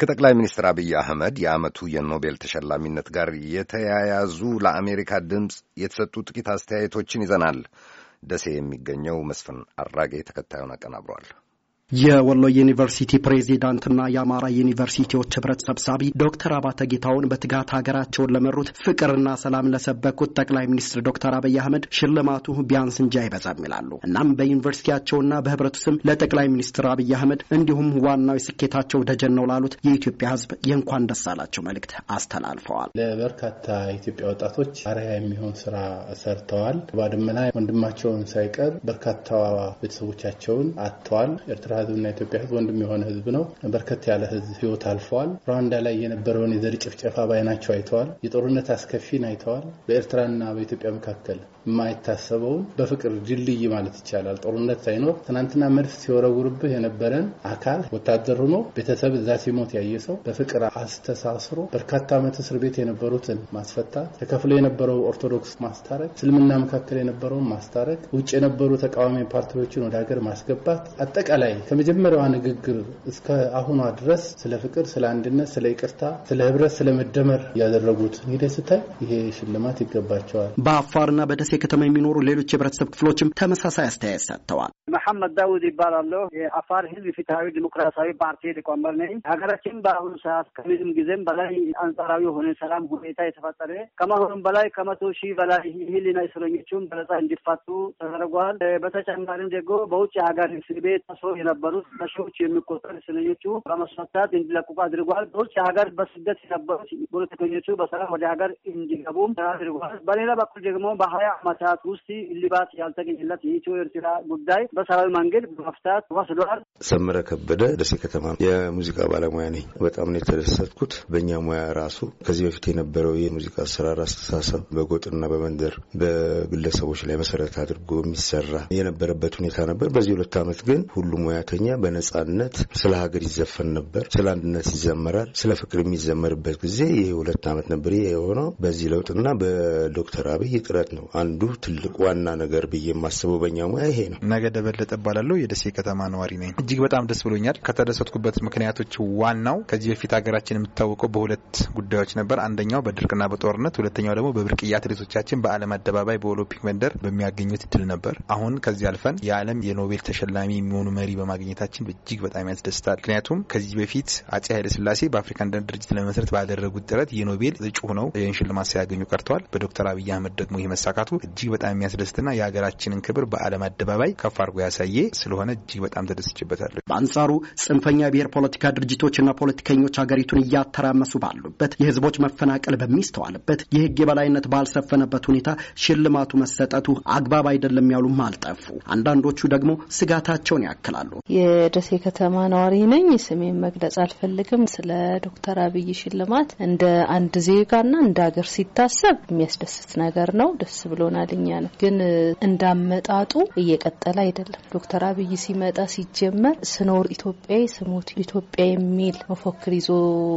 ከጠቅላይ ሚኒስትር አብይ አህመድ የዓመቱ የኖቤል ተሸላሚነት ጋር የተያያዙ ለአሜሪካ ድምፅ የተሰጡ ጥቂት አስተያየቶችን ይዘናል። ደሴ የሚገኘው መስፍን አራጌ ተከታዩን አቀናብሯል። የወሎ ዩኒቨርሲቲ ፕሬዚዳንትና የአማራ ዩኒቨርሲቲዎች ህብረት ሰብሳቢ ዶክተር አባተ ጌታውን በትጋት ሀገራቸውን ለመሩት ፍቅርና ሰላም ለሰበኩት ጠቅላይ ሚኒስትር ዶክተር አብይ አህመድ ሽልማቱ ቢያንስ እንጂ አይበዛም ይላሉ። እናም በዩኒቨርሲቲያቸውና በህብረቱ ስም ለጠቅላይ ሚኒስትር አብይ አህመድ እንዲሁም ዋናው የስኬታቸው ደጀን ነው ላሉት የኢትዮጵያ ህዝብ የእንኳን ደስ አላቸው መልእክት አስተላልፈዋል። ለበርካታ የኢትዮጵያ ወጣቶች አርአያ የሚሆን ስራ ሰርተዋል። ባድመ ላይ ወንድማቸውን ሳይቀር በርካታ ቤተሰቦቻቸውን አጥተዋል። ኤርትራ ህዝብና ኢትዮጵያ ህዝብ ወንድም የሆነ ህዝብ ነው። በርከት ያለ ህዝብ ህይወት አልፈዋል። ሩዋንዳ ላይ የነበረውን የዘር ጭፍጨፋ ባይናቸው አይተዋል። የጦርነት አስከፊን አይተዋል። በኤርትራና በኢትዮጵያ መካከል የማይታሰበውን በፍቅር ድልድይ ማለት ይቻላል ጦርነት ሳይኖር ትናንትና መድፍ ሲወረውርብህ የነበረን አካል ወታደር ሆኖ ቤተሰብ እዛ ሲሞት ያየ ሰው በፍቅር አስተሳስሮ በርካታ ዓመት እስር ቤት የነበሩትን ማስፈታት፣ ተከፍሎ የነበረው ኦርቶዶክስ ማስታረቅ፣ እስልምና መካከል የነበረውን ማስታረቅ፣ ውጭ የነበሩ ተቃዋሚ ፓርቲዎችን ወደ ሀገር ማስገባት አጠቃላይ ከመጀመሪያዋ ንግግር እስከ አሁኗ ድረስ ስለ ፍቅር፣ ስለ አንድነት፣ ስለ ይቅርታ፣ ስለ ህብረት፣ ስለ መደመር ያደረጉት ሂደት ስታይ ይሄ ሽልማት ይገባቸዋል። በአፋርና በደሴ ከተማ የሚኖሩ ሌሎች የህብረተሰብ ክፍሎችም ተመሳሳይ አስተያየት ሰጥተዋል። መሐመድ ዳውድ ይባላለሁ። የአፋር ህዝብ ፍትሐዊ ዲሞክራሲያዊ ፓርቲ ሊቀመንበር ነኝ። ሀገራችን በአሁኑ ሰዓት ከምንም ጊዜም በላይ አንጻራዊ የሆነ ሰላም ሁኔታ የተፈጠረ ከመሆኑም በላይ ከመቶ ሺህ በላይ ህሊና እስረኞቹን በነጻ እንዲፋቱ ተደርጓል። በተጨማሪም ደግሞ በውጭ ሀገር እስር ቤት ታስረው የነበሩት በሺዎች የሚቆጠሩ እስረኞቹ በማስፈታት እንዲለቀቁ አድርጓል። በውጭ ሀገር በስደት የነበሩት ፖለቲከኞቹ በሰላም ወደ ሀገር እንዲገቡም አድርጓል። በሌላ በኩል ደግሞ በሀያ ዓመታት ውስጥ እልባት ያልተገኘለት የኢትዮ ኤርትራ ጉዳይ በሰላማዊ መንገድ በመፍታት ወስዷል። ሰመረ ከበደ ደሴ ከተማ የሙዚቃ ባለሙያ ነኝ። በጣም ነው የተደሰትኩት። በእኛ ሙያ ራሱ ከዚህ በፊት የነበረው የሙዚቃ አሰራር አስተሳሰብ በጎጥና በመንደር በግለሰቦች ላይ መሰረት አድርጎ የሚሰራ የነበረበት ሁኔታ ነበር። በዚህ ሁለት ዓመት ግን ሁሉም ሙያተኛ በነጻነት ስለ ሀገር ይዘፈን ነበር፣ ስለ አንድነት ይዘመራል፣ ስለ ፍቅር የሚዘመርበት ጊዜ ይሄ ሁለት ዓመት ነበር። የሆነው በዚህ ለውጥና በዶክተር አብይ ጥረት ነው። አንዱ ትልቅ ዋና ነገር ብዬ የማስበው በእኛ ሙያ ይሄ ነው። ነገ ደበለጠ እባላለሁ። የደሴ ከተማ ነዋሪ ነኝ። እጅግ በጣም ደስ ብሎኛል። ከተደሰትኩበት ምክንያቶች ዋናው ከዚህ በፊት ሀገራችን የምትታወቀው በሁለት ጉዳዮች ነበር። አንደኛው በድርቅና በጦርነት፣ ሁለተኛው ደግሞ በብርቅዬ አትሌቶቻችን በዓለም አደባባይ በኦሎምፒክ መንደር በሚያገኙት እድል ነበር። አሁን ከዚህ አልፈን የዓለም የኖቤል ተሸላሚ የሚሆኑ መሪ በማግኘታችን እጅግ በጣም ያስደስታል። ምክንያቱም ከዚህ በፊት አጼ ኃይለስላሴ በአፍሪካ አንድነት ድርጅት ለመመስረት ባደረጉት ጥረት የኖቤል እጩ ሆነው ይህን ሽልማት ሳያገኙ ቀርተዋል። በዶክተር አብይ አህመድ ደግሞ ይህ መሳካቱ እጅግ በጣም የሚያስደስትና የሀገራችንን ክብር በዓለም አደባባይ ከፍ አድርጎ ያሳየ ስለሆነ እጅግ በጣም ተደስችበታለሁ። በአንጻሩ ጽንፈኛ የብሔር ፖለቲካ ድርጅቶችና ፖለቲከኞች ሀገሪቱን እያተራመሱ ባሉበት፣ የህዝቦች መፈናቀል በሚስተዋልበት፣ የህግ የበላይነት ባልሰፈነበት ሁኔታ ሽልማቱ መሰጠቱ አግባብ አይደለም ያሉም አልጠፉ። አንዳንዶቹ ደግሞ ስጋታቸውን ያክላሉ። የደሴ ከተማ ነዋሪ ነኝ። ስሜን መግለጽ አልፈልግም። ስለ ዶክተር አብይ ሽልማት እንደ አንድ ዜጋና እንደ ሀገር ሲታሰብ የሚያስደስት ነገር ነው። ደስ ብሎናል። እኛ ነው ግን እንዳመጣጡ እየቀጠለ አይደለም። ዶክተር አብይ ሲመጣ ሲጀመር ስኖር ኢትዮጵያዊ ስሞት ኢትዮጵያ የሚል መፎክር ይዞ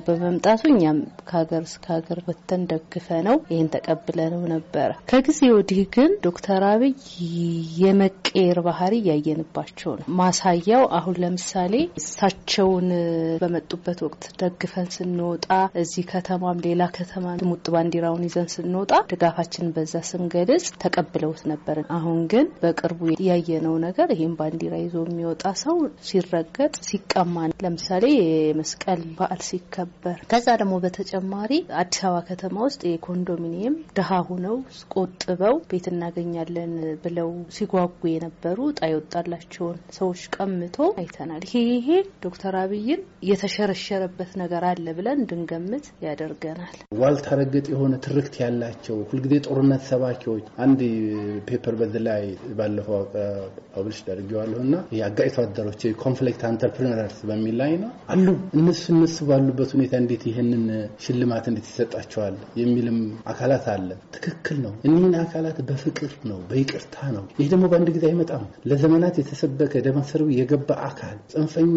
በመምጣቱ እኛም ከሀገር እስከ ሀገር ወጥተን ደግፈ ነው ይህን ተቀብለ ነው ነበረ። ከጊዜ ወዲህ ግን ዶክተር አብይ የመቀየር ባህሪ እያየንባቸው ነው። ማሳያው አሁን ለምሳሌ እሳቸውን በመጡበት ወቅት ደግፈን ስንወጣ እዚህ ከተማም ሌላ ከተማ ሙጥ ባንዲራውን ይዘን ስንወጣ ድጋፋችንን በዛ ስንገልጽ ተቀብለውት ነበር። አሁን ግን በቅርቡ ያየነው ነገር ይህም ባንዲራ ይዞ የሚወጣ ሰው ሲረገጥ፣ ሲቀማ ለምሳሌ የመስቀል በዓል ሲከበር፣ ከዛ ደግሞ በተጨማሪ አዲስ አበባ ከተማ ውስጥ የኮንዶሚኒየም ድሀ ሁነው ቆጥበው ቤት እናገኛለን ብለው ሲጓጉ የነበሩ እጣ የወጣላቸውን ሰዎች ቀምቶ አይተናል። ይሄ ይሄ ዶክተር አብይን የተሸረሸረበት ነገር አለ ብለን እንድንገምት ያደርገናል። ዋልታ ረገጥ የሆነ ትርክት ያላቸው ሁልጊዜ ጦርነት ሰባኪዎች አንድ paper በዚህ ላይ ባለፈው publish አድርጌዋለሁ እና የአጋጭ አደሮች conflict entrepreneurs በሚል ላይ ነው አሉ። እነሱ እነሱ ባሉበት ሁኔታ እንዴት ይህንን ሽልማት እንዴት ይሰጣቸዋል የሚልም አካላት አለ። ትክክል ነው። እኒህን አካላት በፍቅር ነው በይቅርታ ነው። ይህ ደግሞ በአንድ ጊዜ አይመጣም። ለዘመናት የተሰበከ ደመሰሩ የገባ አካል ጽንፈኛ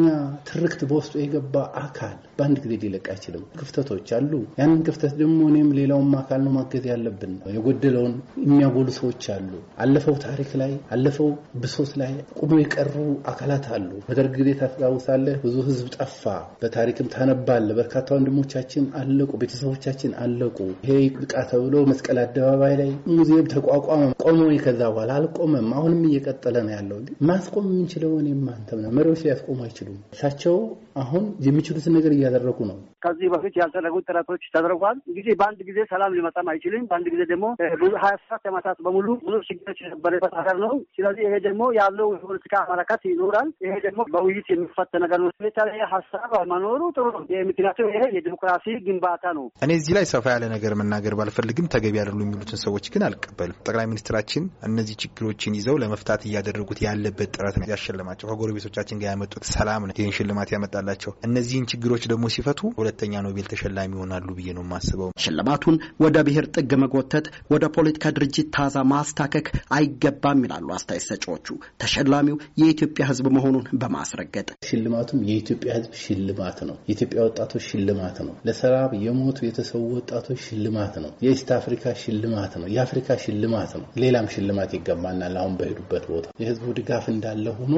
ትርክት በውስጡ የገባ አካል በአንድ ጊዜ ሊለቅ አይችልም። ክፍተቶች አሉ። ያንን ክፍተት ደግሞ እኔም ሌላውም አካል ነው ማገዝ ያለብን። የጎደለውን የሚያጎሉ ሰዎች አሉ። አለፈው ታሪክ ላይ አለፈው ብሶት ላይ ቁሞ የቀሩ አካላት አሉ። በደርግ ጊዜ ታስታውሳለህ፣ ብዙ ህዝብ ጠፋ። በታሪክም ታነባለ። በርካታ ወንድሞቻችን አለቁ፣ ቤተሰቦቻችን አለቁ። ይሄ ብቃ ተብሎ መስቀል አደባባይ ላይ ሙዚየም ተቋቋመ። ቆሞ ከዛ በኋላ አልቆመም። አሁንም እየቀጠለ ነው ያለው። ማስቆም የምንችለው እኔም ነው። መሪዎች ሊያስቆሙ አይችሉም። እሳቸው አሁን የሚችሉትን ነገር እያደረጉ ነው። ከዚህ በፊት ያልተደረጉት ጥረቶች ተደርጓል። እንግዲህ በአንድ ጊዜ ሰላም ሊመጣም አይችልም። በአንድ ጊዜ ደግሞ ብዙ ሀያ ሰባት ዓመታት በሙሉ ብዙ ችግሮች የነበረበት ሀገር ነው። ስለዚህ ይሄ ደግሞ ያለው የፖለቲካ አመለካከት ይኖራል። ይሄ ደግሞ በውይይት የሚፈታ ነገር ነው። የተለየ ሀሳብ መኖሩ ጥሩ ነው። ምክንያቱም ይሄ የዲሞክራሲ ግንባታ ነው። እኔ እዚህ ላይ ሰፋ ያለ ነገር መናገር ባልፈልግም ተገቢ ያደሉ የሚሉትን ሰዎች ግን አልቀበልም። ጠቅላይ ሚኒስትራችን እነዚህ ችግሮችን ይዘው ለመፍታት እያደረጉት ያለበት ጥረት ነው ያሸለማቸው። ከጎረቤቶቻችን ጋር ያመጡት ሰላም ነው ይህን ሽልማት ያመጣላቸው። እነዚህን ችግሮች ደግሞ ሲፈቱ ሁለተኛ ኖቤል ተሸላሚ ይሆናሉ ብዬ ነው የማስበው። ሽልማቱን ወደ ብሔር ጥግ መጎተት፣ ወደ ፖለቲካ ድርጅት ታዛ ማስታከክ አይገባም ይላሉ አስተያየት ሰጪዎቹ። ተሸላሚው የኢትዮጵያ ሕዝብ መሆኑን በማስረገጥ ሽልማቱም የኢትዮጵያ ሕዝብ ሽልማት ነው። የኢትዮጵያ ወጣቶች ሽልማት ነው። ለሰላም የሞቱ የተሰዉ ወጣቶች ሽልማት ነው። የኢስት አፍሪካ ሽልማት ነው። የአፍሪካ ሽልማት ነው። ሌላም ሽልማት ይገባናል። አሁን በሄዱበት ቦታ የህዝቡ ድጋፍ እንዳለ ሆኖ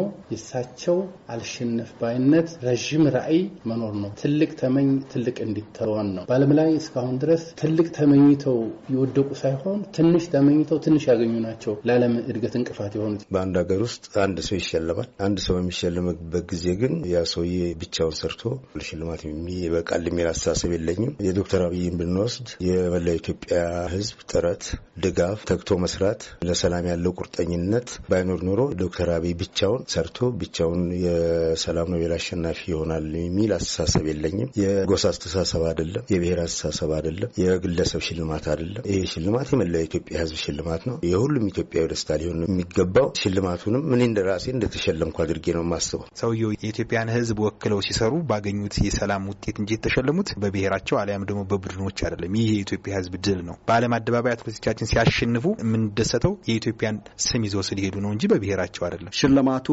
የእሳቸው አልሸነፍ ባይነት ረዥም ራዕይ መኖር ነው። ትልቅ ተመኝ ትልቅ እንዲተወን ነው። በዓለም ላይ እስካሁን ድረስ ትልቅ ተመኝተው የወደቁ ሳይሆን ትንሽ ተመኝተው ትንሽ ያገኙ ናቸው ለዓለም እድገት እንቅፋት የሆኑት። በአንድ ሀገር ውስጥ አንድ ሰው ይሸለማል። አንድ ሰው በሚሸለምበት ጊዜ ግን ያ ሰውዬ ብቻውን ሰርቶ ሽልማት ይበቃል የሚል አስተሳሰብ የለኝም። የዶክተር አብይን ብንወስድ የመላ ኢትዮጵያ ህዝብ ጥረት፣ ድጋፍ፣ ተግቶ መስራት፣ ለሰላም ያለው ቁርጠኝነት ባይኖር ኖሮ ዶክተር አብይ ብቻውን ሰርቶ ብቻውን የሰላም ኖቤል አሸናፊ ይሆናል የሚል አስተሳሰብ የለኝም። የጎሳ አስተሳሰብ አይደለም። የብሔር አስተሳሰብ አይደለም። የግለሰብ ሽልማት አይደለም። ይሄ ሽልማት የመላው የኢትዮጵያ ህዝብ ሽልማት ነው። የሁሉም ኢትዮጵያዊ ደስታ ሊሆን የሚገባው ሽልማቱንም እኔ እንደ ራሴ እንደተሸለምኩ አድርጌ ነው የማስበው። ሰውየው የኢትዮጵያን ህዝብ ወክለው ሲሰሩ ባገኙት የሰላም ውጤት እንጂ የተሸለሙት በብሔራቸው አሊያም ደግሞ በቡድኖች አይደለም። ይህ የኢትዮጵያ ህዝብ ድል ነው። በዓለም አደባባይ አትሌቶቻችን ሲያሸንፉ የምንደሰተው የኢትዮጵያን ስም ይዘው ስለሄዱ ነው እንጂ በብሔራቸው አይደለም። ሽልማቱ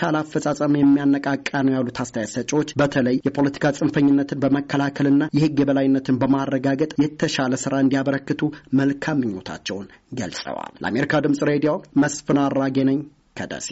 ለተሻለ አፈጻጸም የሚያነቃቃ ነው ያሉት አስተያየት ሰጪዎች በተለይ የፖለቲካ ጽንፈኝነትን በመከላከልና የህግ የበላይነትን በማረጋገጥ የተሻለ ስራ እንዲያበረክቱ መልካም ምኞታቸውን ገልጸዋል። ለአሜሪካ ድምጽ ሬዲዮ መስፍን አራጌ ነኝ ከደሴ